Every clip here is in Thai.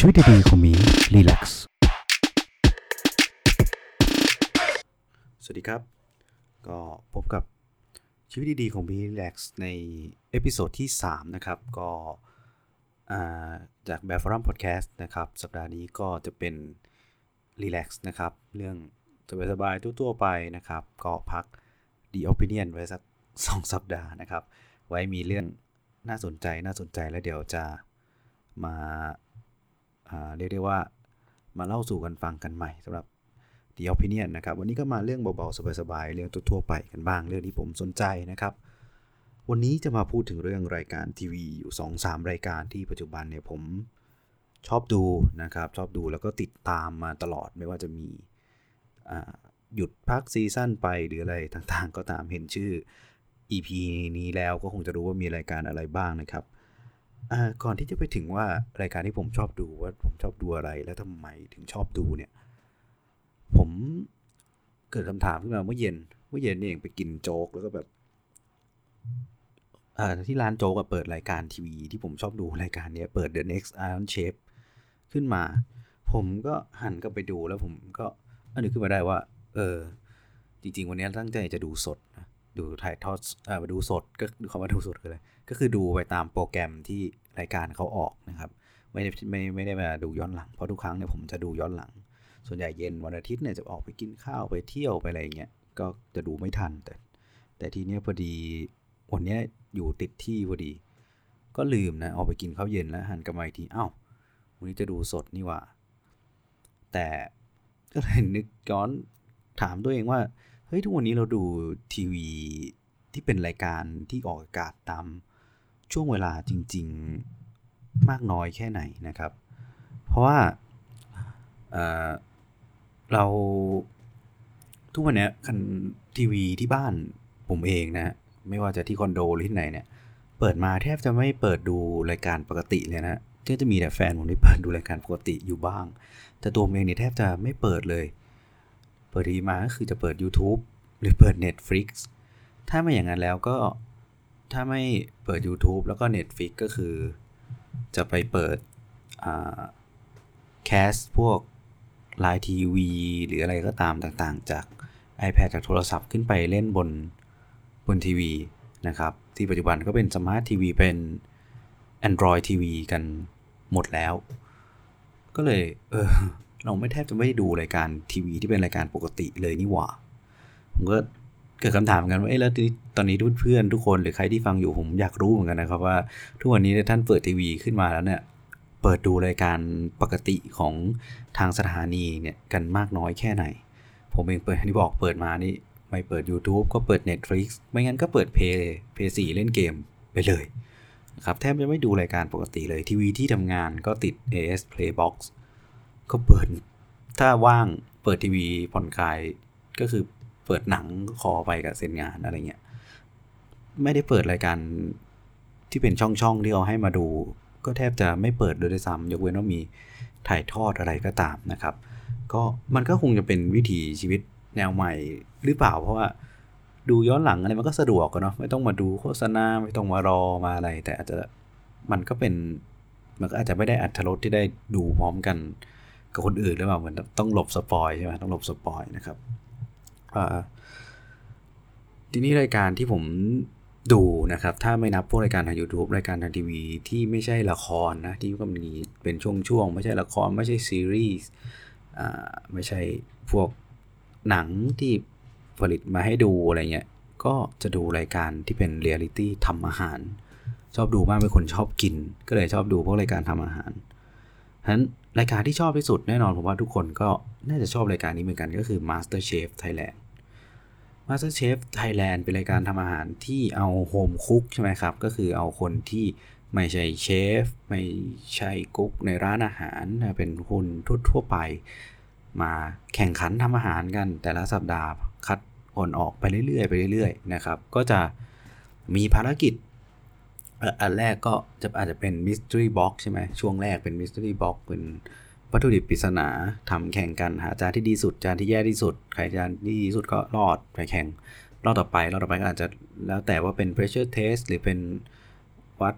ชีวิตดีๆของหมี Relax สวัสดีครับ ก็พบกับชีวิตดีๆของ b r e l a x ใน episode ที่ 3 นะครับ ก็จาก Bear Forum Podcast นะครับ สัปดาห์นี้ก็จะเป็น Relax นะครับ เรื่องสบายๆทั่วๆไปนะครับ ก็พัก The Opinion ไว้สัก 2 สัปดาห์นะครับ ไว้มีเรื่องน่าสนใจน่าสนใจแล้วเดี๋ยวจะมา เรียกได้ว่ามาเล่าสู่กันฟังกันใหม่สำหรับ The Opinion นนะครับวันนี้ก็มาเรื่องเบาๆสบายๆเรื่องทั่วๆไปกันบ้างเรื่องที่ผมสนใจนะครับ วันนี้จะมาพูดถึงเรื่องรายการทีวีอยู่ 2-3 รายการที่ปัจจุบันเนี่ยผมชอบดูนะครับชอบดูแล้วก็ติดตามมาตลอดไม่ว่าจะมีหยุดพักซีซั่นไปหรืออะไรต่างๆ ก็ตามเห็นชื่อ EP นี้แล้วก็คงจะรู้ว่ามีรายการอะไรบ้างนะครับ ก่อนที่จะไปถึงว่ารายการที่ผมชอบดูว่าผมชอบดูอะไร และทำไมถึงชอบดูเนี่ย ผมเกิดคำถามขึ้นมาเมื่อเย็นเมื่อเย็นนี่เองไปกินโจ๊กแล้วก็แบบอที่ร้านโจ๊กเปิดรายการทีวีที่ผมชอบดูรายการเนี้ยเปิด The Next Iron Chef ขึ้นมา ผมก็หันกลับไปดูแล้วผมก็อันนี้ขึ้นมาได้ว่า เออ จริง ๆ วันนี้ตั้งใจจะดูสดนะดูถ่ายทอดอ่อมาดูสดก็คำว่าดูสดคืออะไร ก็คือดูไปตามโปรแกรมที่รายการเขาออกนะครับ ไม่ได้ไม่ไม่ได้มาดูย้อนหลังเพราะทุกครั้งเนี่ยผมจะดูย้อนหลัง ส่วนใหญ่เย็นวันอาทิตย์เนี่ยจะออกไปกินข้าวไปเที่ยวไปอะไรเงี้ยก็จะดูไม่ทันแต่ แต่ทีเนี้ยพอดีวันเนี้ยอยู่ติดที่พอดี ก็ลืมนะออกไปกินข้าวเย็นแล้วหันกลับมาอีกทีอ้าววันนี้จะดูสดนี่ว่า แต่ก็เลยนึกย้อนถามตัวเองว่าเฮ้ยทุกวันนี้เราดูทีวีที่เป็นรายการที่ออกอากาศตาม ช่วงเวลาจริง ๆมากน้อยแค่ไหนนะครับ เพราะว่าเเราทุกวันนี้คันทีวีที่บ้านผมเองนะ ไม่ว่าจะที่คอนโดหรือที่ไหนเนี่ย เปิดมาแทบจะไม่เปิดดูรายการปกติเลยนะก็จะมีแต่แฟนผมที่เปิดดูรายการปกติอยู่บ้าง แต่ตัวผมเองเนี่ยแทบจะไม่เปิดเลย เปิดทีมาก็คือจะเปิด YouTube หรือเปิด Netflix ถ้าไม่อย่างนั้นแล้วก็ ถ้าไม่เปิด YouTube แล้วก็ Netflix ก็คือ จะไปเปิดแคสพวกไลน์ทีวีหรืออะไรก็ตามต่างๆ จาก iPad จากโทรศัพท์ขึ้นไปเล่นบนบนทีวีนะครับ ที่ปัจจุบันก็เป็นสมาร์ททีวีเป็น Android TV กันหมดแล้ว ก็เลย เออ เราไม่แทบจะไม่ได้ดูรายการทีวีที่เป็นรายการปกติเลยนี่หว่า ผมก็ เกิดคำถามกันว่าเอ๊ะแล้วตอนนี้เพื่อนทุกคนหรือใครที่ฟังอยู่ผมอยากรู้เหมือนกันนะครับว่าทุกวันนี้ท่านเปิดทีวีขึ้นมาแล้วเนี่ยเปิดดูรายการปกติของทางสถานีเนี่ยกันมากน้อยแค่ไหน ผมเองเปิดที่บอกเปิดมานี่ไม่เปิด YouTube ก็เปิด Netflix ไม่งั้นก็เปิด Play Play 4เล่นเกมไปเลยนะครับแทบจะไม่ดูรายการปกติเลยทีวีที่ทำงานก็ติด AS Playbox ก็เปิดถ้าว่างเปิดทีวีผ่อนคลายก็คือ เปิดหนังคอไปกับเซ็นงานอะไรเงี้ยไม่ได้เปิดรายการที่เป็นช่องๆที่เอาให้มาดู ก็แทบจะไม่เปิดโดยซ้ำยกเว้นว่ามีถ่ายทอดอะไรก็ตามนะครับ ก็มันก็คงจะเป็นวิถีชีวิตแนวใหม่หรือเปล่า เพราะว่าดูย้อนหลังอะไรมันก็สะดวกกันเนาะไม่ต้องมาดูโฆษณาไม่ต้องมารอมาอะไร แต่อาจจะมันก็เป็นมันก็อาจจะไม่ได้อรรถรสที่ได้ดูพร้อมกันกับคนอื่นหรือเปล่าเหมือนต้องหลบ spoil ใช่ไหมต้องหลบ spoil นะครับ ทีนี้รายการที่ผมดูนะครับ ถ้าไม่นับพวกรายการทาง YouTube รายการทางทีวีที่ไม่ใช่ละครนะ ที่ก็มีเป็นช่วงๆ ไม่ใช่ละคร ไม่ใช่ซีรีส์ไม่ใช่พวกหนังที่ผลิตมาให้ดูอะไรเงี้ย ก็จะดูรายการที่เป็นเรียลิตี้ทำอาหาร ชอบดูมากเป็นคนชอบกิน ก็เลยชอบดูพวกรายการทำอาหาร ฉะนั้นรายการที่ชอบที่สุดแน่นอนผมว่าทุกคนก็น่าจะชอบรายการนี้เหมือนกันก็คือ Master Chef Thailand Master Chef Thailand เป็นรายการทำอาหารที่เอาโฮมคุกใช่ไหมครับ ก็คือเอาคนที่ไม่ใช่เชฟ ไม่ใช่กุ๊กในร้านอาหารเป็นคนทั่วๆไป มาแข่งขันทำอาหารกันแต่ละสัปดาห์คัดคนออกไปเรื่อยๆไปเรื่อยๆนะครับ ก็จะมีภารกิจ อันแรกก็จะอาจจะเป็น Mystery Box ใช่ไหมช่วงแรกเป็น Mystery Box เป็นวัตถุดิบปริศนาทำแข่งกันหาจานที่ดีสุดจานที่แย่ที่สุดใครจานที่ดีสุดก็รอดไปแข่งรอบต่อไปรอบต่อไปก็อาจจะแล้วแต่ว่าเป็น pressure test หรือเป็นวัด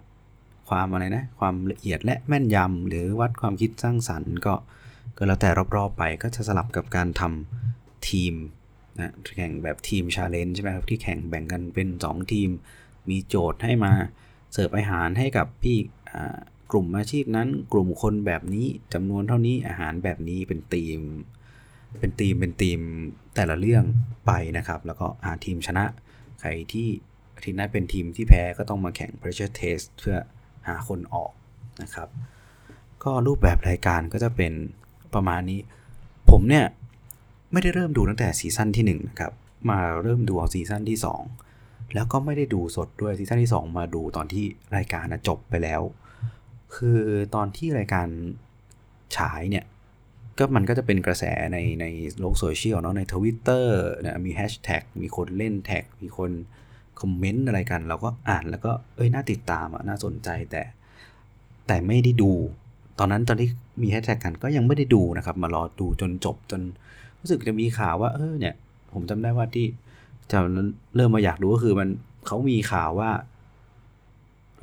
ความอะไรนะ ความละเอียดและแม่นยำหรือวัดความคิดสร้างสรรค์ ก็ก็แล้วแต่รอบๆไปก็จะสลับกับการทำทีมนะแข่งแบบทีมชาเลนจ์ใช่ไหมครับที่แข่งแบ่งกันเป็น 2 ทีมมีโจทย์ให้มา เสิร์ฟอาหารให้กับพี่กลุ่มอาชีพนั้น กลุ่มคนแบบนี้จำนวนเท่านี้อาหารแบบนี้เป็นทีม เป็นทีมเป็นทีมแต่ละเรื่องไปนะครับ แล้วก็หาทีมชนะ ใครที่ทีมนั้นเป็นทีมที่แพ้ก็ต้องมาแข่ง pressure test เพื่อหาคนออกนะครับ ก็รูปแบบรายการก็จะเป็นประมาณนี้ ผมเนี่ย ไม่ได้เริ่มดูตั้งแต่ซีซั่นที่1นะครับมาเริ่มดูเอาซีซั่นที่2 แล้วก็ไม่ได้ดูสดด้วยซีซั่นที่ 2 มาดูตอนที่รายการจบไปแล้ว คือตอนที่รายการฉายเนี่ย ก็มันก็จะเป็นกระแสในในโลกโซเชียลเนาะในทวิตเตอร์นะมีแฮชแท็กมีคนเล่นแท็กมีคนคอมเมนต์อะไรกัน เราก็อ่านแล้วก็เอ้ยน่าติดตามอะน่าสนใจแต่แต่ไม่ได้ดู ตอนนั้นตอนที่มีแฮชแท็กกันก็ยังไม่ได้ดูนะครับ มารอดูจนจบจนรู้สึกจะมีข่าวว่าเออเนี่ย ผมจำได้ว่าที่ จะเริ่มมาอยากดูก็คือมันเขามีข่าวว่า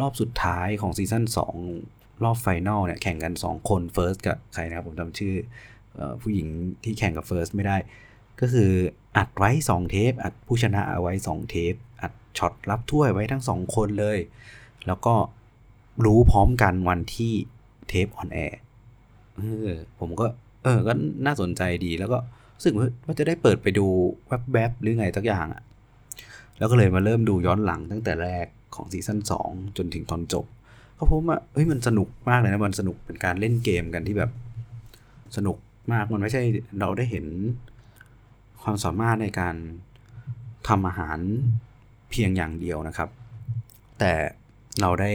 รอบสุดท้ายของซีซั่น2 รอบ final เนี่ยแข่งกัน 2 คนเฟิร์สกับใครนะครับผมจำชื่อผู้หญิงที่แข่งกับเฟิร์สไม่ได้ ก็คืออัดไว้ 2 เทป อัดผู้ชนะเอาไว้ 2 เทป อัดช็อตรับถ้วยไว้ทั้ง 2 คนเลย แล้วก็รู้พร้อมกันวันที่เทป on air ผมก็ เออ ก็น่าสนใจดีแล้วก็ รู้สึกว่าจะได้เปิดไปดูแวบๆหรือไงสักอย่างอะ่ะแล้วก็เลยมาเริ่มดูย้อนหลังตั้งแต่แรกของซีซั่น2 จนถึงตอนจบก็พบว่าเฮ้ยมันสนุกมากเลยนะมันสนุกเป็นการเล่นเกมกันที่แบบสนุกมากมันไม่ใช่เราได้เห็นความสามารถในการทำอาหารเพียงอย่างเดียวนะครับ แต่เราได้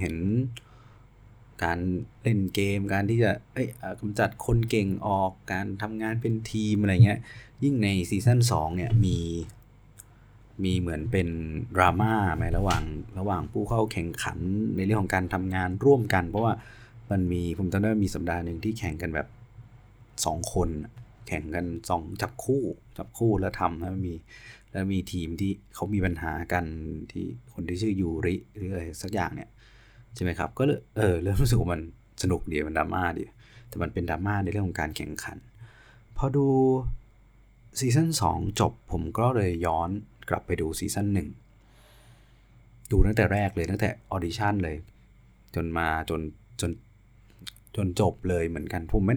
เห็น การเล่นเกมการที่จะเอ้ยกำจัดคนเก่งออกการทำงานเป็นทีมอะไรเงี้ย ยิ่งในซีซั่น2เนี่ยมี มีเหมือนเป็นดราม่าไหมระหว่างระหว่างผู้เข้าแข่งขันในเรื่องของการทำงานร่วมกัน เพราะว่ามันมีผมจำได้มีสัปดาห์หนึ่งที่แข่งกันแบบ 2 คน แข่งกันสองจับคู่จับคู่แล้วทำแล้วมีแล้วมีทีมที่เขามีปัญหากันที่คนที่ชื่อยูริหรืออะไรสักอย่างเนี่ย ใช่ไหมครับ ก็เลยเออเริ่มรู้สึกว่ามันสนุกดีมันดราม่าดี แต่มันเป็นดราม่าในเรื่องของการแข่งขัน พอดูซีซั่น2จบผมก็เลยย้อนกลับไปดูซีซั่น1ดูตั้งแต่แรกเลยตั้งแต่ออดิชั่นเลย จนมาจนจนจนจบเลยเหมือนกันผมไม่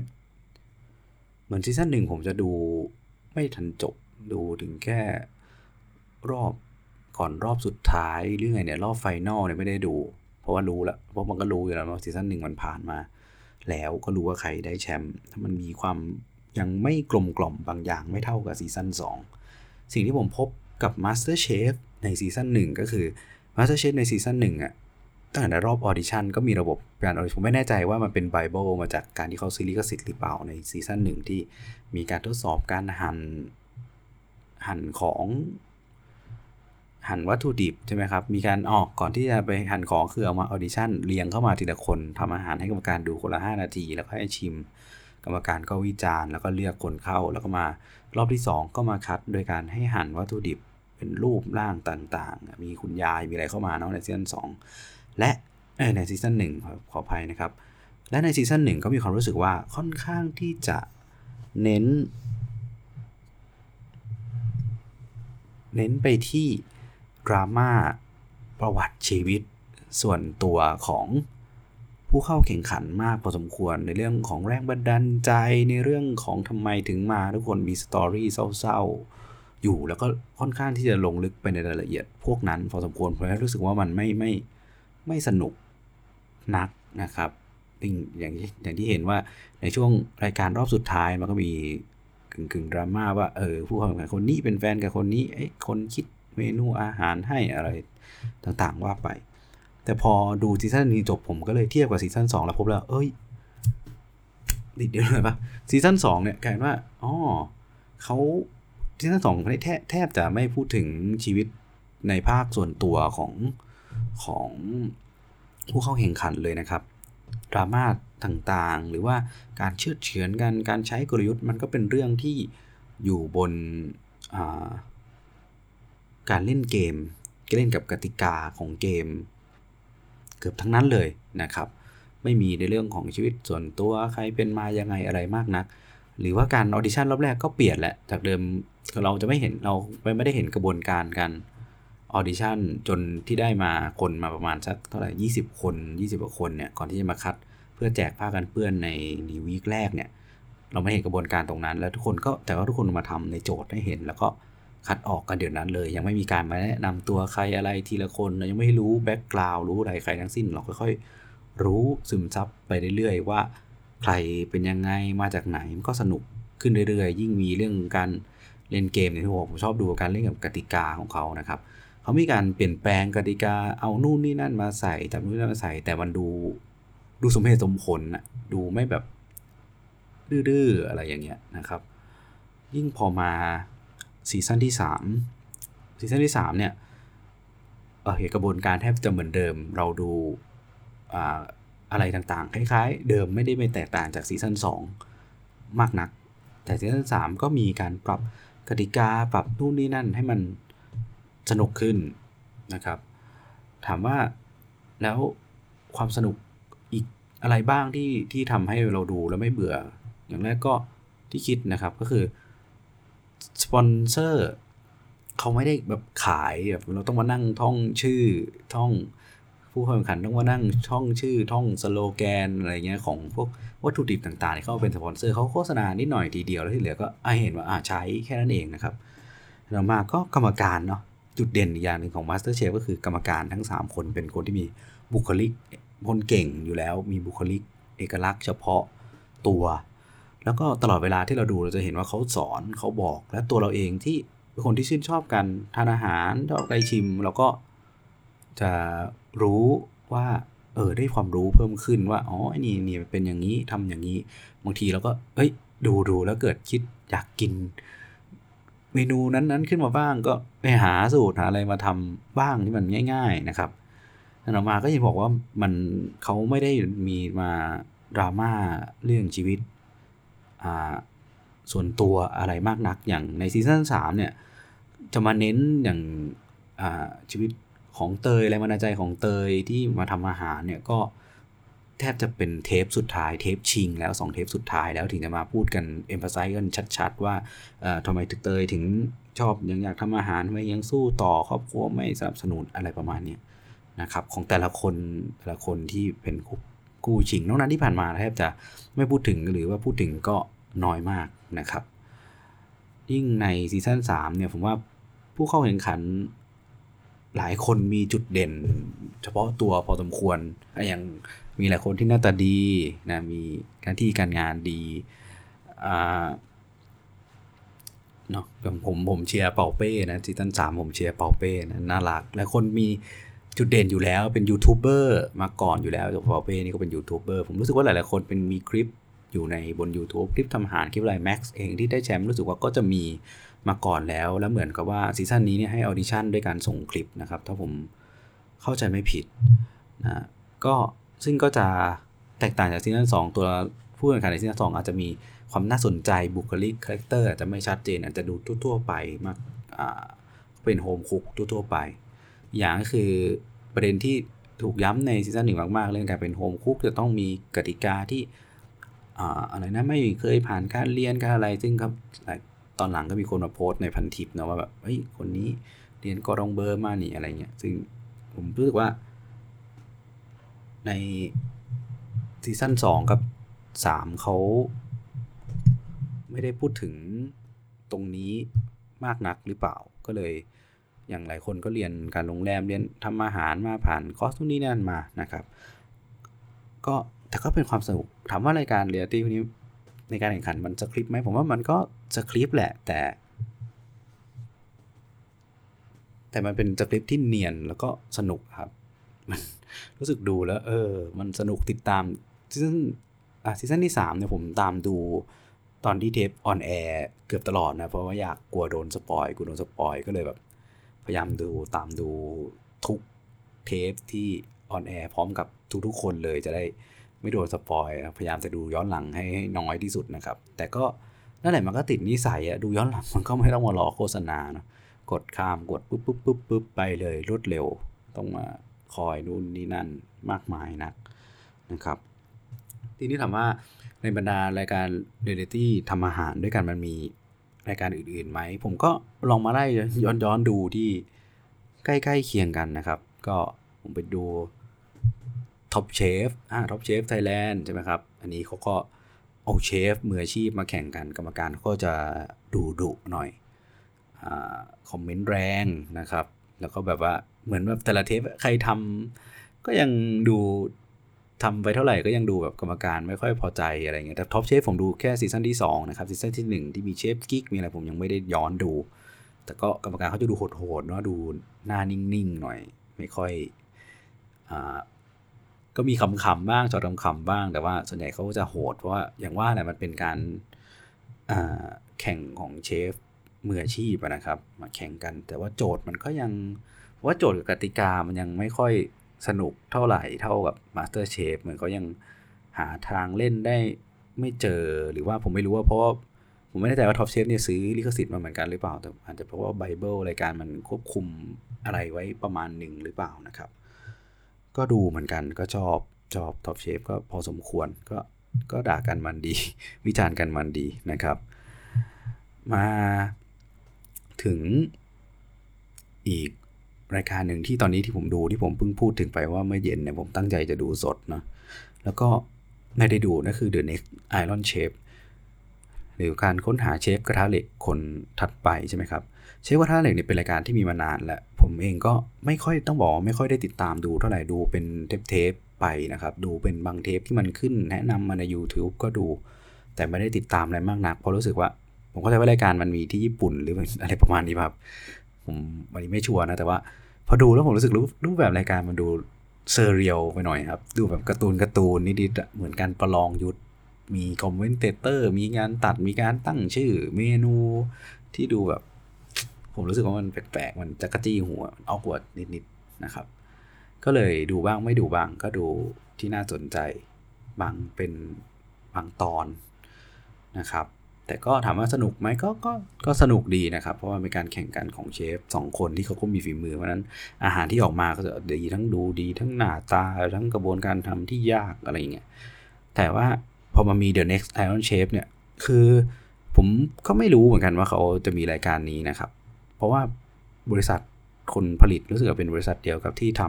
เหมือนซีซั่นหนึ่งผมจะดูไม่ทันจบดูถึงแค่รอบก่อนรอบสุดท้ายหรือไงเนี่ย รอบ final เนี่ยไม่ได้ดู เพราะว่ารู้แล้วเพราะมันก็รู้อยู่แล้วว่าซีซั่นหนึ่งมันผ่านมา แล้วก็รู้ว่าใครได้แชมป์ถ้ามันมีความยังไม่กลมกล่อมบางอย่างไม่เท่ากับซีซั่น2 สิ่งที่ผมพบกับ Master Chef ในซีซั่นหนึ่งก็คือ Master Chef ในซีซั่นหนึ่งอะตั้งแต่รอบออดิชั่นก็มีระบบการออดิชั่นผมไม่แน่ใจว่ามันเป็นไบเบิลมาจากการที่เขาซื้อลิขสิทธิ์หรือเปล่าในซีซั่นหนึ่งที่มีการทดสอบการหั่นหั่นของ หั่นวัตถุดิบใช่ไหมครับ มีการออกก่อนที่จะไปหั่นของคือเอามาออดิชั่นเรียงเข้ามาทีละคนทำอาหารให้กรรมการดูคนละ 5 นาที แล้วก็ให้ชิม กรรมการก็วิจารณ์แล้วก็เลือกคนเข้า แล้วก็มารอบที่ 2 ก็มาคัด โดยการให้หั่นวัตถุดิบเป็นรูปร่างต่างๆ มีคุณยายมีอะไรเข้ามาเนาะในซีซั่น2และในซีซั่นหนึ่งขออภัยนะครับ และในซีซั่นหนึ่งก็มีความรู้สึกว่าค่อนข้างที่จะเน้น เน้นไปที่ ดราม่าประวัติชีวิตส่วนตัวของผู้เข้าแข่งขันมากพอสมควรในเรื่องของแรงบันดาลใจในเรื่องของทำไมถึงมาทุกคนมีสตอรี่เศร้าๆ อยู่แล้วก็ค่อนข้างที่จะลงลึกไปในรายละเอียดพวกนั้นพอสมควรเพราะรู้สึกว่ามันไม่ไม่ไม่สนุกนักนะครับอย่างอย่างที่เห็นว่าในช่วงรายการรอบสุดท้ายมันก็มีกึ่งกึ่งดราม่าว่าเออผู้เข้าแข่งขันคนนี้เป็นแฟนกับคนนี้ไอ้คนคิด เมนูอาหารให้อะไรต่างๆว่าไป แต่พอดูซีซั่นนี้จบผมก็เลยเทียบกับซีซั่น2 แล้วพบแล้ว เอ้ยดิเดียวเลยปะซีซั่น2เนี่ยกลายเป็นว่าอ๋อเขาซีซั่นสองแทบแทบจะไม่พูดถึงชีวิตในภาคส่วนตัวของของผู้เข้าแข่งขันเลยนะครับดราม่าต่างๆ หรือว่าการเชือดเฉือนกันการใช้กลยุทธ์มันก็เป็นเรื่องที่อยู่บน การเล่นเกมเล่นกับกติกาของเกม เกือบทั้งนั้นเลยนะครับ ไม่มีในเรื่องของชีวิตส่วนตัวใครเป็นมายังไงอะไรมากนัก หรือว่าการออดิชั่นรอบแรกก็เปลี่ยนแหละจากเดิมเราจะไม่เห็นเราไม่ได้เห็นกระบวนการการออดิชั่นจนที่ได้มาคนมาประมาณสักเท่าไหร่ 20 คน 20กว่าคนเนี่ยก่อนที่จะมาคัดเพื่อแจกผ้ากันเปื้อนในในวีคแรกเนี่ยเราไม่เห็นกระบวนการตรงนั้น แล้วทุกคนก็แต่ว่าทุกคนมาทำในโจทย์ให้เห็น แล้วก็ คัดออกกันเดี๋ยวนั้นเลย ยังไม่มีการมาแนะนำตัวใครอะไรทีละคนเรายังไม่รู้แบ็กกราวด์รู้อะไรใครทั้งสิ้น เราค่อยๆ รู้ซึมซับไปเรื่อยๆ ว่าใครเป็นยังไงมาจากไหนมันก็สนุกขึ้นเรื่อยๆ ยิ่งมีเรื่องการเล่นเกมเนี่ยที่ผมชอบดูการเล่นกับกติกาของเขานะครับเขามีการเปลี่ยนแปลงกติกาเอานู่นนี่นั่นมาใส่จับนู่นนี่นั่นมาใส่แต่มันดูดูสมเหตุสมผลนะดูไม่แบบดื้อๆอะไรอย่างเงี้ยนะครับ ยิ่งพอมา ซีซั่นที่3ซีซั่นที่3เนี่ยเออเหตุกระบวนการแทบจะเหมือนเดิม เราดูอ่าอะไรต่างๆ คล้ายๆ เดิมไม่ได้ไม่แตกต่างจากซีซั่น2 มากนัก แต่ซีซั่น3 ก็มีการปรับกติกาปรับนู่นนี่นั่นให้มันสนุกขึ้นนะครับ ถามว่าแล้วความสนุกอีกอะไรบ้างที่ที่ทำให้เราดูแล้วไม่เบื่อ อย่างแรกก็ที่คิดนะครับก็คือ สปอนเซอร์เขาไม่ได้แบบขายแบบเราต้องมานั่งท่องชื่อท่องผู้เข้าแข่งขันต้องมานั่งท่องชื่อท่องสโลแกนอะไรเงี้ยของพวกวัตถุดิบต่างๆที่เขาเป็นสปอนเซอร์เขาโฆษณานิดหน่อยทีเดียวแล้วที่เหลือก็อเห็นว่าอ่าใช้แค่นั้นเองนะครับเรามาก็กรรมการเนาะจุดเด่นอีกอย่างหนึ่งของ Master Chef ก็คือกรรมการทั้ง 3 คนเป็นคนที่มีบุคลิกคนเก่งอยู่แล้วมีบุคลิกเอกลักษณ์เฉพาะตัว แล้วก็ตลอดเวลาที่เราดูเราจะเห็นว่าเขาสอนเขาบอกและตัวเราเองที่เป็นคนที่ชื่นชอบกันทานอาหารชอบไปชิม เราก็จะรู้ว่าเออได้ความรู้เพิ่มขึ้นว่าอ๋อไอ้นี่นี่เป็นอย่างนี้ทำอย่างนี้บางทีเราก็เอ้ยดูดูแล้วเกิดคิดอยากกิน เมนูนั้นๆขึ้นมาบ้างก็ไปหาสูตรหาอะไรมาทำบ้างที่มันง่าย ๆนะครับนั่นออกมาก็จะบอกว่ามันเขาไม่ได้มีมาดราม่าเรื่องชีวิต ส่วนตัวอะไรมากนักอย่างในซีซั่น3เนี่ยจะมาเน้นอย่างาชีวิตของเตยแรงบันดาลใจของเตยที่มาทำอาหารเนี่ยก็แทบจะเป็นเทปสุดท้ายเทปชิงแล้ว 2 เทปสุดท้ายแล้วถึงจะมาพูดกันเอมพาไซกันชัดๆ ว่าทำไมถึงเตยถึงชอบยังอยากทำอาหารไมยังสู้ต่อครอบครัวไม่สนับสนุนอะไรประมาณนี้นะครับของแต่ละคนแต่ละคนที่เป็น กู้ชิงนอกนั้นที่ผ่านมาแทบจะไม่พูดถึงหรือว่าพูดถึงก็น้อยมากนะครับ ยิ่งในซีซั่น3เนี่ยผมว่าผู้เข้าแข่งขันหลายคนมีจุดเด่น เฉพาะตัวพอสมควรอย่างมีหลายคนที่หน้าตาดีนะมีการที่การงานดีอ่าเนาะผมผมเชียร์เป่าเป้นะซีซั่นสามผมเชียร์เป่าเป้นะน่ารักหลายคนมี จุดเด่นอยู่แล้วเป็นยูทูบเบอร์มาก่อนอยู่แล้วเป่าเป้นี่ก็เป็นยูทูบเบอร์ผมรู้สึกว่าหลายๆคนเป็นมีคลิปอยู่ในบน YouTube คลิปทำอาหารคลิปอะไรแม็กซ์เองที่ได้แชมป์รู้สึกว่าก็จะมีมาก่อนแล้ว แล้วเหมือนกับว่าซีซั่นนี้เนี่ยให้ออดิชั่นด้วยการส่งคลิปนะครับ ถ้าผมเข้าใจไม่ผิดนะก็ซึ่งก็จะแตกต่างจากซีซั่นสตัวผู้แข่งขันในซีซั่นสอาจจะมีความน่าสนใจบุคลิกคาแรคเตอร์อาจจะไม่ชัดเจนอาจจะดูทั่วๆไปมากเป็น home cook ทั่วๆไป อย่างก็คือประเด็นที่ถูกย้ำในซีซั่นหนึ่งมากๆเรื่องการเป็น home cook จะต้องมีกติกาที่อะไรนะไม่เคยผ่านการเรียนการอะไรซึ่งครับตอนหลังก็มีคนมาโพสต์ในพันทิปนะว่าแบบเฮ้ยคนนี้เรียนกอร์ดองเบลอมานี่อะไรเงี้ยซึ่งผมรู้สึกว่า ในซีซั่นสองกับสามเขาไม่ได้พูดถึงตรงนี้มากนักหรือเปล่าก็เลย อย่างหลายคนก็เรียนการโรงแรมเรียนทำอาหารมาผ่านคอร์สทุนนี้นั่นมานะครับ ก็แต่ก็เป็นความสนุกถามว่ารายการเรียลิตี้นี้ในการแข่งขันมันสคริปต์ไหมผมว่ามันก็สคริปต์แหละแต่ แต่มันเป็นสคริปต์ที่เนียนแล้วก็สนุกครับ มันรู้สึกดูแล้ว เออ มันสนุกติดตามซีซั่นอะซีซั่นที่3เนี่ยผมตามดูตอนที่เทป on air เกือบตลอดนะ เพราะว่าอยากกลัวโดน spoil กลัวโดน spoil ก็เลยแบบ พยายามดูตามดูทุกเทปที่ on air พร้อมกับทุกๆคนเลยจะได้ไม่โดน spoil พยายามจะดูย้อนหลังให้น้อยที่สุดนะครับ แต่ก็นั่นแหละมันก็ติดนิสัยอะดูย้อนหลังมันก็ไม่ต้องมารอโฆษณานะกดข้ามกดปุ๊บปุ๊บปุ๊บปุ๊บไปเลยรวดเร็ว ต้องมาคอยนู่นนี่นั่นมากมายนักนะครับ ทีนี้ถามว่าในบรรดารายการเรียลิตี้ทำอาหารด้วยกันมันมี รายการอื่นๆไหม ผมก็ลองมาไล่ย้อนย้อนดูที่ใกล้ๆเคียงกันนะครับ ก็ผมไปดูท็อปเชฟอ่าท็อปเชฟไทยแลนด์ใช่ไหมครับ อันนี้เขาก็เอาเชฟมืออาชีพมาแข่งกันกรรมการก็จะดูดุหน่อยคอมเมนต์แรงนะครับ แล้วก็แบบว่าเหมือนแบบแต่ละเทปใครทำก็ยังดู ทำไปเท่าไหร่ก็ยังดูแบบกรรมการไม่ค่อยพอใจอะไรเงี้ยแต่ท็อปเชฟผมดูแค่ซีซั่นที่2นะครับซีซั่นที่ 1 ที่มีเชฟกิ๊กมีอะไรผมยังไม่ได้ย้อนดู แต่ก็กรรมการเขาจะดูโหดๆเนาะดูหน้านิ่งๆหน่อย ไม่ค่อยอ่าก็มีขำๆบ้างโจ๊กขำบ้าง แต่ว่าส่วนใหญ่เขาจะโหดเพราะว่าอย่างว่าแหละมันเป็นการแข่งของเชฟมืออาชีพนะครับ มาแข่งกัน แต่ว่าโจทย์มันก็ยังว่าโจทย์กับกติกามันยังไม่ค่อย สนุกเท่าไหร่เท่ากับ Master Chef เหมือนเขายังหาทางเล่นได้ไม่เจอหรือว่าผมไม่รู้ว่าเพราะผมไม่แน่ใจว่า Top Chef เนี่ยซื้อลิขสิทธิ์มาเหมือนกันหรือเปล่า แต่อาจจะเพราะว่า Bible รายการมันควบคุมอะไรไว้ประมาณหนึ่งหรือเปล่านะครับ ก็ดูเหมือนกันก็ชอบชอบ Top Chef ก็พอสมควรก็ก็ด่ากันมันดี วิจารณ์กันมันดีนะครับ มาถึงอีก รายการหนึ่งที่ตอนนี้ที่ผมดูที่ผมเพิ่งพูดถึงไปว่าเมื่อเย็นเนี่ยผมตั้งใจจะดูสดเนาะแล้วก็ไม่ได้ดูนั่นคือ The Next Iron Chef หรือการค้นหาเชฟกระทะเหล็กคนถัดไปใช่ไหมครับเชฟกระทะเหล็กเนี่ยเป็นรายการที่มีมานานแล้วผมเองก็ไม่ค่อยต้องบอกไม่ค่อยได้ติดตามดูเท่าไหร่ดูเป็นเทปๆไปนะครับ ดูเป็นบางเทปที่มันขึ้นแนะนำมาใน YouTube ก็ดู แต่ไม่ได้ติดตามอะไรมากนักเพราะรู้สึกว่า ผมก็จะว่ารายการมันมีที่ญี่ปุ่นหรืออะไรประมาณนี้ครับ ผมวันนี้ไม่ชัวร์นะ แต่ว่าพอดูแล้วผมรู้สึกรูปรูปแบบรายการมันดู surreal ไปหน่อยครับ ดูแบบการ์ตูนการ์ตูนนิดๆเหมือนการประลองยุทธมี commentator มีงานตัดมีการตั้งชื่อเมนูที่ดูแบบ ผมรู้สึกว่ามันแปลกๆ มันจะจั๊กจี้หัวเอาหัวนิดๆนะครับ ก็เลยดูบ้างไม่ดูบ้างก็ดูที่น่าสนใจบางเป็นบางตอนนะครับ แต่ก็ถามว่าสนุกไหมก็ก็ก็สนุกดีนะครับ เพราะว่าเป็นการแข่งกันของเชฟสองคนที่เขาก็มีฝีมือเพราะนั้นอาหารที่ออกมาก็จะดีทั้งดูดีทั้งหน้าตาทั้งกระบวนการทำที่ยากอะไรอย่างเงี้ยแต่ว่าพอมามี The Next Iron Chef เนี่ยคือผมก็ไม่รู้เหมือนกันว่าเขาจะมีรายการนี้นะครับ เพราะว่าบริษัทคนผลิตรู้สึกว่าเป็นบริษัทเดียวกับที่ท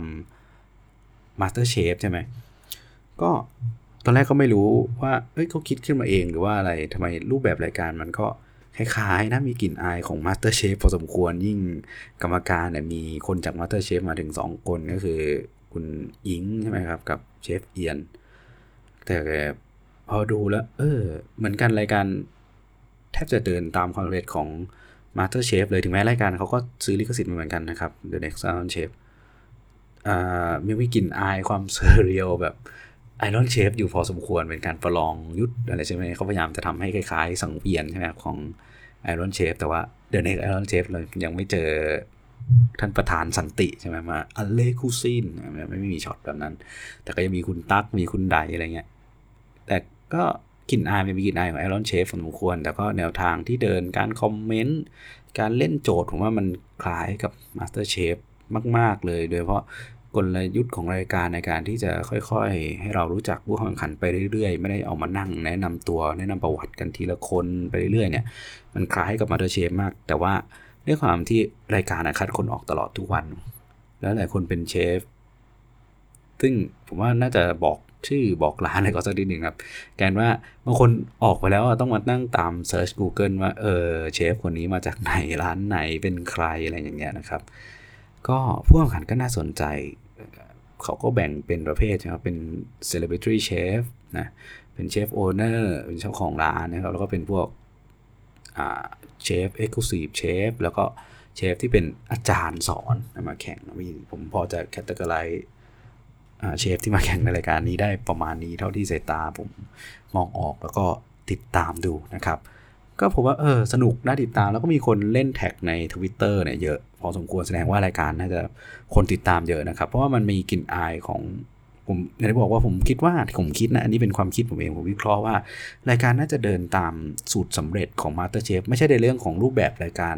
ำ Master Chef ใช่ไหมก็ ตอนแรกก็ไม่รู้ว่าเอ้ยเขาคิดขึ้นมาเองหรือว่าอะไรทำไมรูปแบบรายการมันก็คล้ายๆนะมีกลิ่นอายของ Master Chef พอสมควรยิ่งกรรมการเนี่ยมีคนจาก Master Chef มาถึง 2 คนก็คือคุณอิงใช่ไหมครับกับเชฟเอียน แต่พอดูแล้ว เออ เหมือนกันรายการแทบจะเดินตามความสำเร็จของ Master Chef เลยถึงแม้รายการเขาก็ซื้อลิขสิทธิ์มาเหมือนกันนะครับ The Next Iron Chef อ่ามีกลิ่นอายความ surreal แบบ ไอรอนเชฟอยู่พอสมควรเป็นการประลองยุทธอะไรใช่ไหมเขาพยายามจะทำให้คล้าย ๆ สังเวียนใช่ไหมของไอรอนเชฟแต่ว่า The Next Iron Chef เรายังไม่เจอท่านประธานสันติใช่ไหมมา Allez cuisineไม่มีช็อตแบบนั้น แต่ก็ยังมีคุณตั๊กมีคุณได๋อะไรเงี้ยแต่ก็กลิ่นอายมีกลิ่นอายของไอรอนเชฟสมควร แต่ก็แนวทางที่เดินการคอมเมนต์การเล่นโจทย์ผมว่ามันคล้ายกับมาสเตอร์เชฟมาก ๆ เลย โดยเฉพาะ กลยุทธ์ของรายการในการที่จะค่อยๆ ให้เรารู้จักผู้แข่งขันไปเรื่อยๆ ไม่ได้เอามานั่ง แนะนำตัวแนะนำประวัติกันทีละคนไปเรื่อยๆเนี่ยมันคล้ายกับมาสเตอร์เชฟมาก แต่ว่าด้วยความที่รายการคัดคนออกตลอดทุกวัน แล้วหลายคนเป็นเชฟซึ่งผมว่าน่าจะบอกชื่อบอกร้านอะไรก็สักนิดหนึ่งครับ แกนว่าบางคนออกไปแล้วต้องมานั่งตาม search Google ว่าเออเชฟคนนี้มาจากไหนร้านไหนเป็นใครอะไรอย่างเงี้ยนะครับ ก็ผู้แข่งขันก็น่าสนใจ เขาก็แบ่งเป็นประเภทนะครับเป็น celebrity chef นะเป็น chef owner เป็นเจ้าของร้านนะครับแล้วก็เป็นพวกเชฟ executive chef แล้วก็เชฟที่เป็นอาจารย์สอนมาแข่งมีผมพอจะ categorize เชฟที่มาแข่งในรายการนี้ได้ประมาณนี้เท่าที่สายตาผมมองออกแล้วก็ติดตามดูนะครับ ก็ผมว่าเออสนุกน่าติดตามแล้วก็มีคนเล่นแท็กใน Twitter เนี่ยเยอะ พอสมควรแสดงว่ารายการน่าจะคนติดตามเยอะนะครับ เพราะว่ามันมีกลิ่นอายของผมอยากจะบอกว่าผมคิดว่าผมคิดนะอันนี้เป็นความคิดผมเองผมวิเคราะห์ว่ารายการน่าจะเดินตามสูตรสำเร็จของ MasterChef ไม่ใช่ในเรื่องของรูปแบบรายการ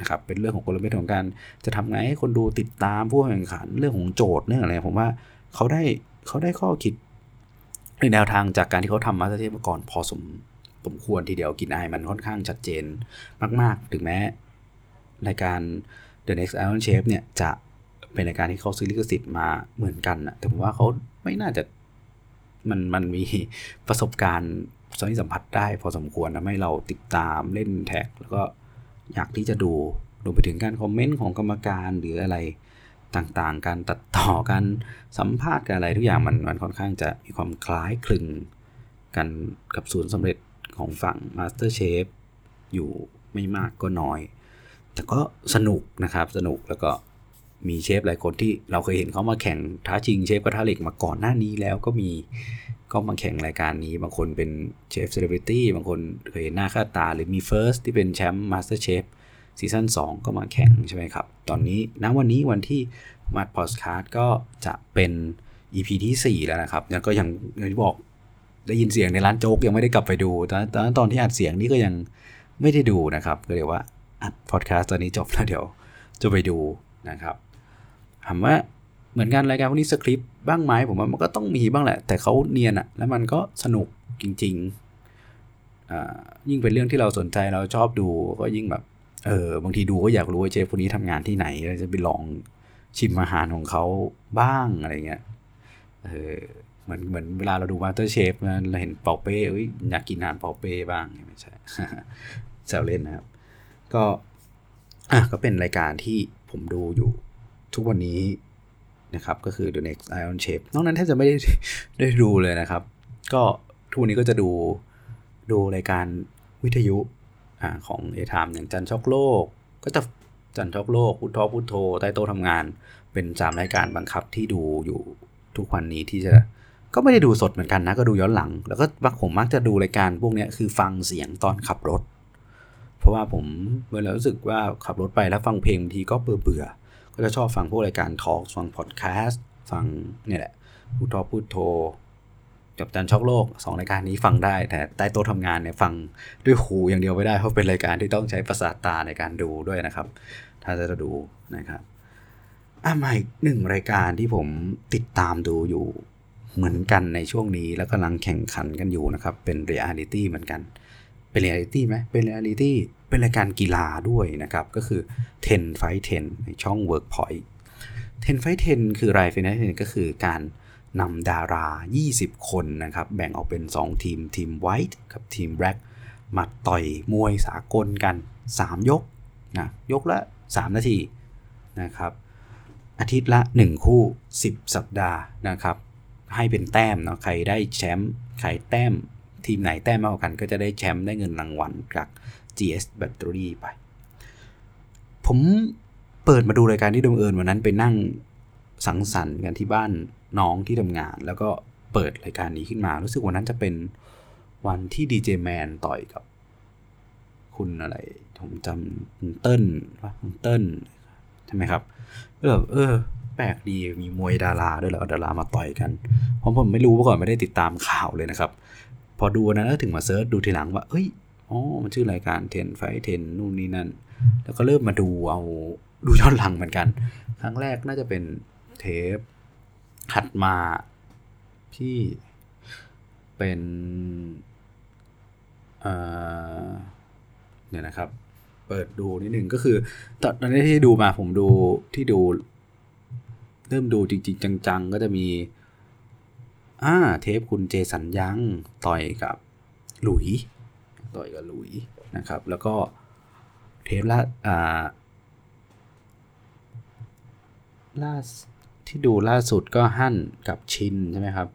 นะครับเป็นเรื่องของกลเม็ดของการจะทำไงให้คนดูติดตามผู้แข่งขันเรื่องของโจทย์เรื่องอะไรผมว่าเขาได้เขาได้ข้อคิดในแนวทางจากการที่เขาทำ MasterChef มาก่อนพอสมสมควรทีเดียวกินไอมันค่อนข้างชัดเจนมาก ๆ ถึงแม้รายการ The Next Iron Chef เนี่ยจะเป็นรายการที่เขาซื้อลิขสิทธิ์มาเหมือนกันนะแต่ผมว่าเขาไม่น่าจะมันมันมีประสบการณ์สสัมผัสได้พอสมควรทำให้เราติดตามเล่นแท็ก แล้วก็อยากที่จะดูรวมไปถึงการคอมเมนต์ของกรรมการหรืออะไรต่างๆ การตัดต่อการสัมภาษณ์กันอะไรทุกอย่างมันมันค่อนข้างจะมีความคล้ายคลึงกันกับศูนย์สำเร็จของฝั่ง Master Chef อยู่ไม่มากก็น้อย แต่ก็สนุกนะครับสนุกแล้วก็มีเชฟหลายคนที่เราเคยเห็นเขามาแข่งท้าชิงเชฟกระทะเหล็กมาก่อนหน้านี้แล้วก็มีก็มาแข่งรายการนี้ บางคนเป็นเชฟเซเลบริตี้บางคนเคยเห็นหน้าค่าตา หรือมีเฟิร์สท์ที่เป็นแชมป์มาสเตอร์เชฟซีซั่น2 ก็มาแข่งใช่ไหมครับ ตอนนี้ณวันนี้วันที่มาอัดพอดแคสต์ก็จะเป็น EP ที่ 4 แล้วนะครับแล้วก็ยังอย่างที่บอกได้ยินเสียงในร้านโจ๊กยังไม่ได้กลับไปดูตอนตอนตอนที่อัดเสียงนี่ก็ยังไม่ได้ดูนะครับก็เรียกว่า อัดพอดแคสต์ตอนนี้จบแล้วเดี๋ยวจะไปดูนะครับถามว่าเหมือนกันรายการพวกนี้สคริปต์บ้างไหมผมว่ามันก็ต้องมีบ้างแหละ แต่เขาเนียนอะแล้วมันก็สนุกจริงๆยิ่งเป็นเรื่องที่เราสนใจเราชอบดูก็ยิ่งแบบเออบางทีดูก็อยากรู้ว่าเชฟคนนี้ทำงานที่ไหนจะไปลองชิมอาหารของเขาบ้างอะไรเงี้ยเออเหมือนเหมือนเวลาเราดูมาสเตอร์เชฟเราเห็นเป่าเป้อยากกินอาหารเป่าเป้บ้างไม่ใช่แซวเล่นนะครับ ก็อะก็เป็นรายการที่ผมดูอยู่ทุกวันนี้นะครับ ก็คือ The Next Iron Shape นอกนั้นแทบจะไม่ได้ได้ดูเลยนะครับ ก็ทุกวันนี้ก็จะดูดูรายการวิทยุอ่าของเอทามอย่างจันช็อกโลก ก็จะจันช็อกโลกพุททอพุทโธใต้โต๊ะทำงาน เป็นสามรายการบังคับที่ดูอยู่ทุกวันนี้ที่จะก็ไม่ได้ดูสดเหมือนกันนะ ก็ดูย้อนหลัง แล้วก็บักผมมักจะดูรายการพวกนี้คือฟังเสียงตอนขับรถ เพราะว่าผมเวลารู้สึกว่าขับรถไปแล้วฟังเพลงบางทีก็เบื่อเบื่อ ก็จะชอบฟังพวกรายการทอล์กฟังพอดแคสต์ฟังเนี่ยแหละพูดทอพูดโทกับจันช็อกโลกสองรายการนี้ฟังได้ แต่ใต้โต๊ะทำงานเนี่ยฟังด้วยหูอย่างเดียวไม่ได้ เพราะเป็นรายการที่ต้องใช้ประสาทตาในการดูด้วยนะครับ ถ้าจะดูนะครับอะมาอีกหนึ่งรายการที่ผมติดตามดูอยู่เหมือนกันในช่วงนี้ แล้วกำลังแข่งขันกันอยู่นะครับ เป็นเรียลิตี้เหมือนกัน เป็นเรียลิตี้ไหมเป็นเรียลิตี้เป็นรายการกีฬาด้วยนะครับ ก็คือ 10 Fight 10 ในช่อง Workpoint 10 Fight 10 คืออะไรฟินแลนก็คือการนำดารา 20 คนนะครับ แบ่งออกเป็น 2 ทีม ทีม White กับทีม Black มาต่อยมวยสากลกัน 3 ยกนะยกละ 3 นาทีนะครับ อาทิตย์ละ 1 คู่ 10 สัปดาห์นะครับ ให้เป็นแต้มเนาะใครได้แชมป์ใครแต้ม ทีมไหนแต้มมากกว่ากันก็จะได้แชมป์ได้เงินรางวัลจาก GS Battery ไป ผมเปิดมาดูรายการที่ดงเอิญวันนั้นไปนั่งสังสรรค์กันที่บ้านน้องที่ทำงาน แล้วก็เปิดรายการนี้ขึ้นมา รู้สึกวันนั้นจะเป็นวันที่ดีเจแมนต่อยกับ คุณอะไร ผมจำคุณเติ้ลว่าคุณเติ้ลใช่ไหมครับก็แบบเออ แปลกดีมีมวยดาราด้วยแล้วดารามาต่อยกันเพราะผมไม่รู้มาก่อนไม่ได้ติดตามข่าวเลยนะครับ พอดูนั้นแล้วถึงมาเซิร์ชดูทีหลังว่าเอ้ยอ๋อมันชื่อรายการเทนไฟเทนนู่นนี่นั่น แล้วก็เริ่มมาดูเอาดูย้อนหลังเหมือนกัน ครั้งแรกน่าจะเป็นเทปถัดมาที่เป็นเนี่ยนะครับ เปิดดูนิดหนึ่งก็คือ ตอนนี้ที่ดูมาผมดูที่ดู เริ่มดูจริง ๆ จัง ๆ ก็จะมี อ่าเทปคุณเจสันยังต่อยกับหลุย ต่อยกับหลุยนะครับ แล้วก็เทปล่าอ่าล่าที่ดูล่าสุดก็หั่นกับชินใช่ไหมครับ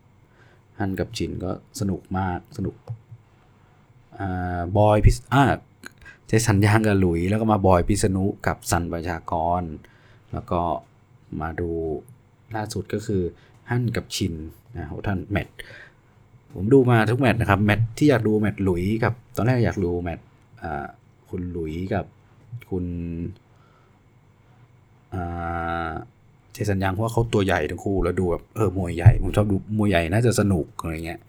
หั่นกับชินก็สนุกมากสนุกอ่าบอยพิสอ่าเจสันยางกับหลุย แล้วก็มาบอยพิษณุกับสันประชากร แล้วก็มาดูล่าสุดก็คือ หั่นกับชินนะโหท่านแมทผมดูมาทุกแมตช์นะครับแมตช์ที่อยากดูแมตช์หลุยกับ ตอนแรกอยากดูแมตช์คุณหลุยกับคุณเจสันยังเพราะเขาตัวใหญ่ทั้งคู่แล้วดูแบบเออมวยใหญ่ ผมชอบดูมวยใหญ่น่าจะสนุกอะไรเงี้ย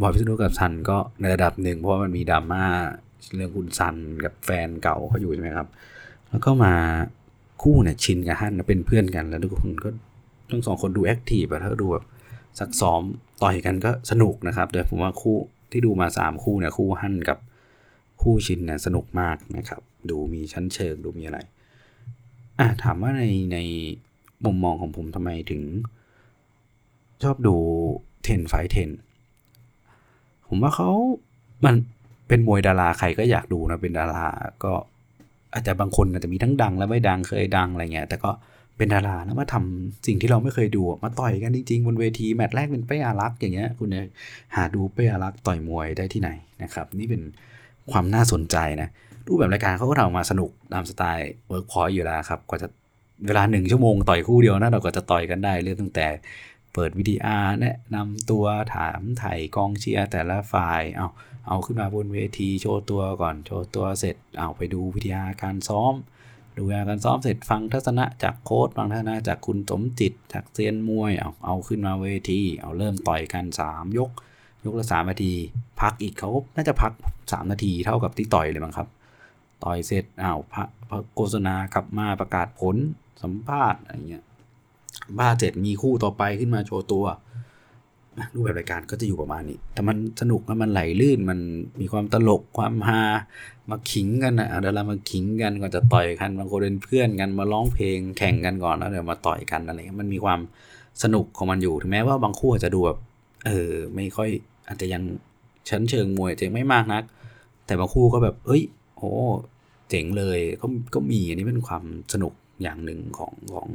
บอยพิษณุกับซันก็ในระดับหนึ่งเพราะมันมีดราม่าเรื่องคุณซันกับแฟนเก่าเขาอยู่ใช่ไหมครับ แล้วก็มาคู่เนี่ยชินกับฮั่นเป็นเพื่อนกันแล้วทุกคนก็ ทั้งสองคนดู active อะถ้าดูแบบซักซ้อมต่อยกันก็สนุกนะครับ แต่ผมว่าคู่ที่ดูมาสามคู่เนี่ยคู่ฮั่นกับคู่ชินเนี่ยสนุกมากนะครับ ดูมีชั้นเชิงดูมีอะไร อะถามว่าในในมุมมองของผมทำไมถึง ชอบดูเทนไฟเทนผมว่าเขามันเป็นมวยดาราใครก็อยากดูนะเป็นดาราก็อาจจะบางคนอาจจะมีทั้งดังและไม่ดังเคยดังอะไรเงี้ยแต่ก็ เป็นดาราแล้วมาทำสิ่งที่เราไม่เคยดูมาต่อยกันจริงๆบนเวทีแมตช์แรกเป็นเป้อารักษ์อย่างเงี้ยคุณเนี่ยหาดูเป้อารักษ์ต่อยมวยได้ที่ไหนนะครับนี่เป็นความน่าสนใจนะรูปแบบรายการเขาก็ทำมาสนุกตามสไตล์เวิร์กพอยต์อยู่แล้วครับกว่าจะเวลาหนึ่งชั่วโมงต่อยคู่เดียวนะเราก็จะต่อยกันได้เรื่องตั้งแต่เปิด VTR แนะนำตัวถามไถ่กองเชียร์แต่ละฝ่ายเอาเอาขึ้นมาบนเวทีโชว์ตัวก่อนโชว์ตัวเสร็จเอาไปดู VTR การซ้อม ดูวิดีอาร์การซ้อมเสร็จฟังทัศนะจากโค้ชฟังทัศนะจากคุณสมจิตจากเซียนมวยเอาเอาขึ้นมาเวทีเอาเริ่มต่อยกัน 3 ยก ยกละสามนาที พักอีกเขาน่าจะพัก 3 นาทีเท่ากับที่ต่อยเลยมั้งครับ ต่อยเสร็จอ้าวพักโฆษณากลับมาประกาศผลสัมภาษณ์อะไรเงี้ยบ้าเจ็ดมีคู่ต่อไปขึ้นมาโชว์ตัวรูปแบบรายการก็จะอยู่ประมาณนี้ แต่มันสนุกนะมันไหลลื่น มันมีความตลก ความฮา มาขิงกันนะเดี๋ยวเรามาขิงกันก่อนจะต่อยกันบางคนเป็นเพื่อนกันมาร้องเพลงแข่งกันก่อนแล้วเดี๋ยวมาต่อยกันอะไรเงี้ยมันมีความสนุกของมันอยู่ถึงแม้ว่าบางคู่อาจจะดูแบบเออไม่ค่อยอาจจะยังชั้นเชิงมวยจะยังไม่มากนัก แต่บางคู่ก็แบบเอ้ยโอ้เจ๋งเลยก็ก็มีอันนี้เป็นความสนุกอย่างหนึ่งของของ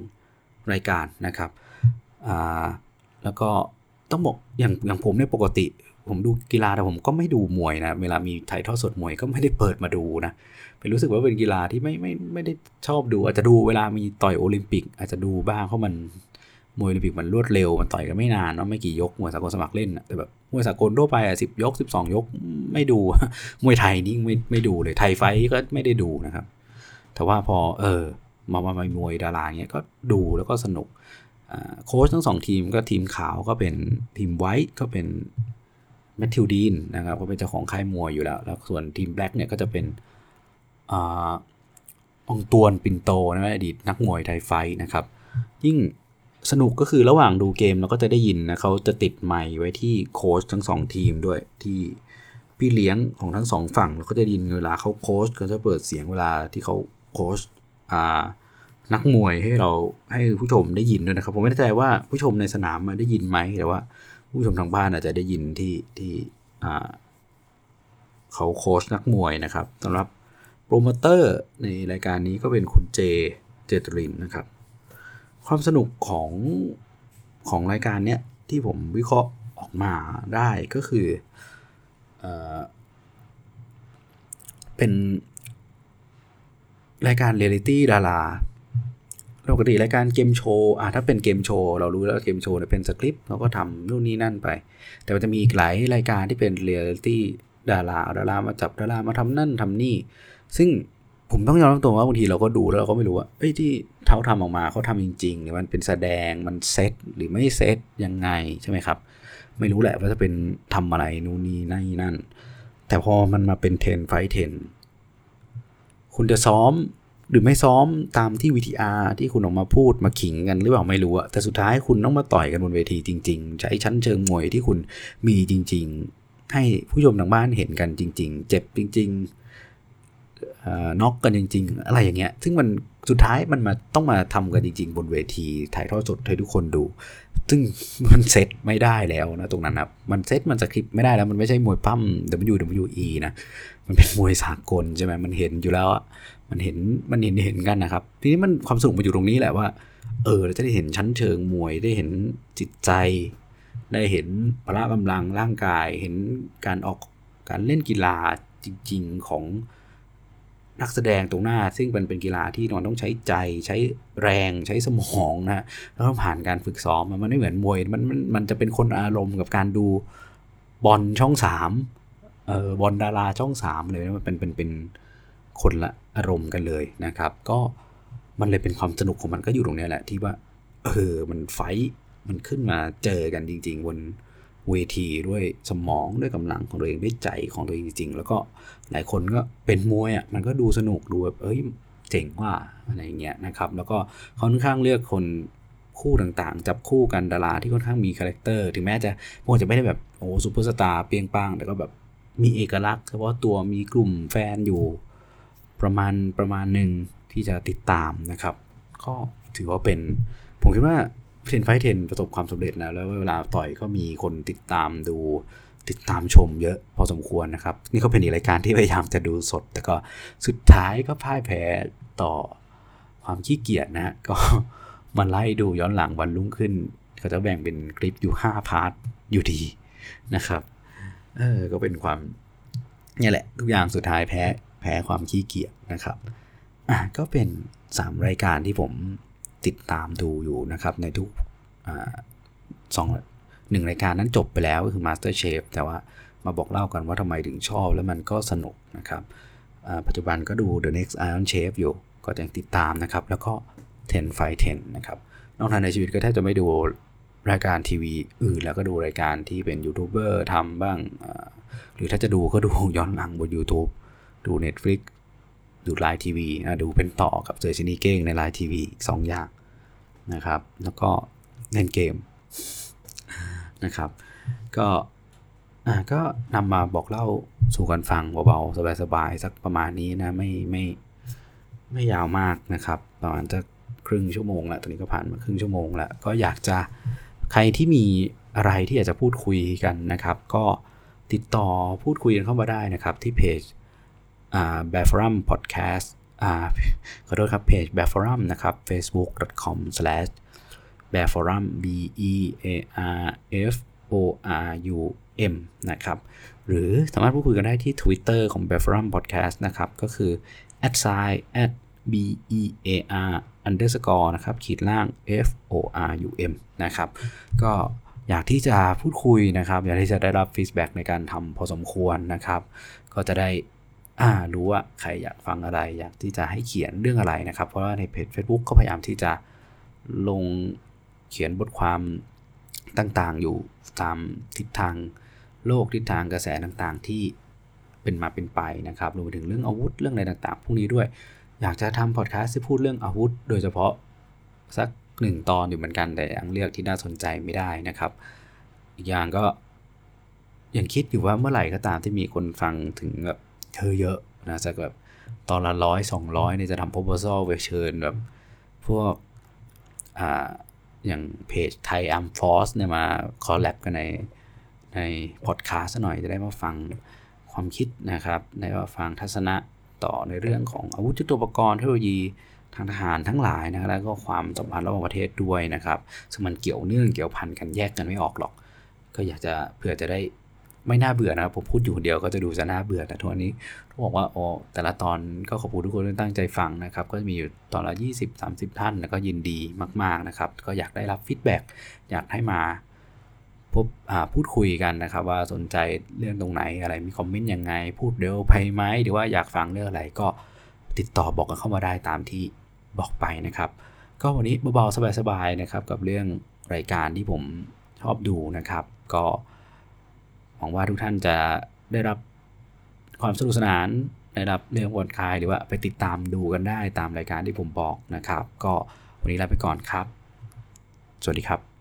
รายการนะครับอ่าแล้วก็ต้องบอกอย่างอย่างผมเนี่ยปกติ ผมดูกีฬาแต่ผมก็ไม่ดูมวยนะ เวลามีถ่ายทอดสดมวยก็ไม่ได้เปิดมาดูนะเป็นรู้สึกว่าเป็นกีฬาที่ไม่ไม่ไม่ได้ชอบดู อาจจะดูเวลามีต่อยโอลิมปิก อาจจะดูบ้างเพราะมันมวยโอลิมปิกมันรวดเร็วมันต่อยกันไม่นานเนาะไม่กี่ยกมวยสากลสมัครเล่นแต่แบบมวยสากลทั่วไปอะสิบยกสิบสองยกไม่ดูมวยไทยนี่ไม่ไม่ดูเลยไทยไฟก็ไม่ได้ดูนะครับ แต่ว่าพอเออมามามามวยดาราเงี้ยก็ดูแล้วก็สนุกโค้ชทั้งสองทีมก็ทีมขาวก็เป็นทีม White ก็เป็น แมทธิวดีนนะครับก็เป็นเจ้าของค่ายมวยอยู่แล้ว แล้วส่วนทีม Black เนี่ยก็จะเป็นอองตวนปินโตนะอดีตนักมวย Thai Fight นะครับ ยิ่งสนุกก็คือระหว่างดูเกมเราก็จะได้ยินนะเขาจะติดไมค์ไว้ที่โค้ชทั้งสองทีมด้วยที่พี่เลี้ยงของทั้งสองฝั่งเราก็จะยินเวลาเขาโค้ชก็จะเปิดเสียงเวลาที่เขาโค้ชนักมวยให้เราให้ผู้ชมได้ยินด้วยนะครับ ผมไม่แน่ใจว่าผู้ชมในสนามมาได้ยินไหมแต่ว่า ผู้ชมทางบ้านอาจจะได้ยินที่ที่เขาโค้ชนักมวยนะครับสำหรับโปรโมเตอร์ในรายการนี้ก็เป็นคุณเจเจตรินนะครับ ความสนุกของของรายการเนี้ยที่ผมวิเคราะห์ออกมาได้ก็คือเอเป็นรายการเรียลิตี้ดารา ปกติรายการเกมโชว์อะถ้าเป็นเกมโชว์เรารู้แล้วเกมโชว์เนี่ยเป็นสคริปต์เราก็ทำนู่นนี่นั่นไป แต่มันจะมีหลายรายการที่เป็นเรียลิตี้ดาราดารามาจับดารามาทำนั่นทำนี่ ซึ่งผมต้องยอมรับตัวว่าบางทีเราก็ดูแล้วเราก็ไม่รู้ว่าเอ้ยที่เขาทำออกมาเขาทำจริงๆหรือมันเป็นแสดงมันเซตหรือไม่เซตยังไงใช่ไหมครับ ไม่รู้แหละว่าจะเป็นทำอะไรนู่นนี่นั่นนั่น แต่พอมันมาเป็นเทนไฟเทนคุณจะซ้อม หรือไม่ซ้อมตามที่วิทีอาร์ที่คุณออกมาพูดมาขิงกันหรือเปล่าไม่รู้อะแต่สุดท้ายคุณต้องมาต่อยกันบนเวทีจริง ๆ ใช้ชั้นเชิงมวยที่คุณมีจริง ๆ ให้ผู้ชมทางบ้านเห็นกันจริง ๆ เจ็บจริงๆน็อกกันจริง ๆ อะไรอย่างเงี้ย ซึ่งมันสุดท้ายมันมาต้องมาทำกันจริง ๆ บนเวทีถ่ายทอดสดให้ทุกคนดู ซึ่งมันเซตไม่ได้แล้วนะตรงนั้นครับมันเซตมันสคริปต์ไม่ได้แล้วมันไม่ใช่มวยปั้ม WWE นะ มันเป็นมวยสากลใช่ไหมมันเห็นอยู่แล้วมันเห็นมันเห็นเห็นกันนะครับ ทีนี้มันความสุขมันอยู่ตรงนี้แหละว่า เออเราจะได้เห็นชั้นเชิงมวยได้เห็นจิตใจ ได้เห็นพละกำลังร่างกาย เห็นการออกการเล่นกีฬาจริง ๆของนักแสดงตรงหน้า ซึ่งมันเป็นกีฬาที่นอนต้องใช้ใจใช้แรงใช้สมองนะแล้วต้องผ่านการฝึกซ้อมมันไม่เหมือนมวยมันมันมันจะเป็นคนอารมณ์กับการดูบอลช่องสาม เออบอลดาราช่องสามเลยมันเป็นเป็นเป็นคนละอารมณ์กันเลยนะครับ ก็มันเลยเป็นความสนุกของมันก็อยู่ตรงเนี้ยแหละที่ว่าเออมันไฟท์มันขึ้นมาเจอกันจริง ๆ บนเวทีด้วยสมองด้วยกำลังของตัวเองด้วยใจของตัวเองจริง ๆ แล้วก็หลายคนก็เป็นมวยอะมันก็ดูสนุกดูแบบเอ้ยเจ๋งว่ะอะไรเงี้ยนะครับ แล้วก็ค่อนข้างเลือกคนคู่ต่างๆ จับคู่กันดาราที่ค่อนข้างมี character ถึงแม้จะพวกจะไม่ได้แบบโอ้ซูเปอร์สตาร์เปรี้ยงปร้างแต่ก็แบบ มีเอกลักษณ์เฉพาะตัวมีกลุ่มแฟนอยู่ประมาณประมาณหนึ่งที่จะติดตามนะครับ ก็ถือว่าเป็น ผมคิดว่าเทนไฟเทนประสบความสำเร็จแล้ว แล้วเวลาต่อยก็มีคนติดตามดูติดตามชมเยอะพอสมควรนะครับ นี่ก็เป็นอีกรายการที่พยายามจะดูสด แต่ก็สุดท้ายก็พ่ายแพ้ต่อความขี้เกียจนะฮะก็มาไล่ดูย้อนหลังวันรุ่งขึ้นเขาจะแบ่งเป็นคลิปอยู่ 5 พาร์ทอยู่ดีนะครับ เออก็เป็นความนี่แหละ ทุกอย่างสุดท้ายแพ้แพ้ความขี้เกียจนะครับอะก็เป็น 3 รายการที่ผมติดตามดูอยู่นะครับ ในทุกสองหนึ่งรายการนั้นจบไปแล้วก็คือ Master Chef แต่ว่ามาบอกเล่ากันว่าทำไมถึงชอบแล้วมันก็สนุกนะครับปัจจุบันก็ดู The Next Iron Chef อยู่ก็ยังติดตามนะครับ แล้วก็ 10 f i 10 นะครับ นอกจากในชีวิตก็แทบจะไม่ดู รายการทีวีอื่นแล้วก็ดูรายการที่เป็นยูทูบเบอร์ทำบ้าง หรือถ้าจะดูก็ดูย้อนหลังบน YouTube ดู Netflix ดูไลน์ทีวีดูเป็นต่อกับเจอชินีเก้งในไลน์ทีวีสองอย่างนะครับ แล้วก็เล่นเกมนะครับ ก็อ่าก็นำมาบอกเล่าสู่กันฟังเบาๆสบายๆสักประมาณนี้นะไม่ไม่ไม่ยาวมากนะครับ ประมาณจะครึ่งชั่วโมงละตอนนี้ก็ผ่านมาครึ่งชั่วโมงแล้วก็อยากจะ ใครที่มีอะไรที่อยากจะพูดคุยกันนะครับ ก็ติดต่อพูดคุยกันเข้ามาได้นะครับ ที่เพจอ่า b a f o r u m podcast อ่าขอโทษครับเพจ b a f o r u m นะครับ facebook.com slash b a f o r u m b e a r f o r u m นะครับ หรือสามารถพูดคุยกันได้ที่ Twitter ของ b a f o r u m podcast นะครับ ก็คือ at sign at b e a r underscore นะครับขีดล่าง f o r u m นะครับ ก็อยากที่จะพูดคุยนะครับ อยากที่จะได้รับ feedback ในการทำพอสมควรนะครับ ก็จะได้รู้ว่าใครอยากฟังอะไร อยากที่จะให้เขียนเรื่องอะไรนะครับ เพราะว่าในเพจ Facebook ก็พยายามที่จะลงเขียนบทความต่างๆ อยู่ตามทิศทางโลกทิศทางกระแสต่างๆ ที่เป็นมาเป็นไปนะครับรวมไปถึงเรื่องอาวุธเรื่องอะไรต่างๆ พวกนี้ด้วย อยากจะทำพอดแคสต์ที่พูดเรื่องอาวุธ โดยเฉพาะสักหนึ่งตอนอยู่เหมือนกันแต่ยังเลือกที่น่าสนใจไม่ได้นะครับ อีกอย่างก็ยังคิดอยู่ว่าเมื่อไหร่ก็ตามที่มีคนฟังถึงแบบเธอเยอะนะจะแบบตอนละร้อยสองร้อยเนี่ยจะทำ proposal ไปเชิญแบบพวกอ่าอย่างเพจไทยอัมฟอสเนี่ยมาคอลแลบกันในในพอดแคสต์หน่อยจะได้มาฟังความคิดนะครับ ได้มาฟังทัศนะ ต่อในเรื่องของอาวุธยุทโธปกรณ์เทคโนโลยีทางทหารทั้งหลายนะแล้วก็ความสัมพันธ์ระหว่างประเทศด้วยนะครับ ซึ่งมันเกี่ยวเนื่องเกี่ยวพันกันแยกกันไม่ออกหรอก ก็อยากจะเผื่อจะได้ไม่น่าเบื่อนะครับผมพูดอยู่คนเดียวก็จะดูจะน่าเบื่อแต่ทุกวันนี้ต้องบอกว่าโอ้แต่ละตอนก็ขอบคุณทุกคนที่ตั้งใจฟังนะครับ ก็จะมีอยู่ตอนละ 20-30 ท่าน แล้วก็ยินดีมาก ๆนะครับ ก็อยากได้รับ feedback อยากให้มา พบพูดคุยกันนะครับ ว่าสนใจเรื่องตรงไหนอะไรมีคอมเมนต์ยังไง พูดเร็วไปไหมหรือว่าอยากฟังเรื่องอะไรก็ติดต่อบอกกันเข้ามาได้ตามที่บอกไปนะครับ ก็วันนี้เบาๆสบายๆนะครับ กับเรื่องรายการที่ผมชอบดูนะครับ ก็หวังว่าทุกท่านจะได้รับความสนุกสนานได้รับเรื่องผ่อนคลายหรือว่าไปติดตามดูกันได้ตามรายการที่ผมบอกนะครับ ก็วันนี้ลาไปก่อนครับ สวัสดีครับ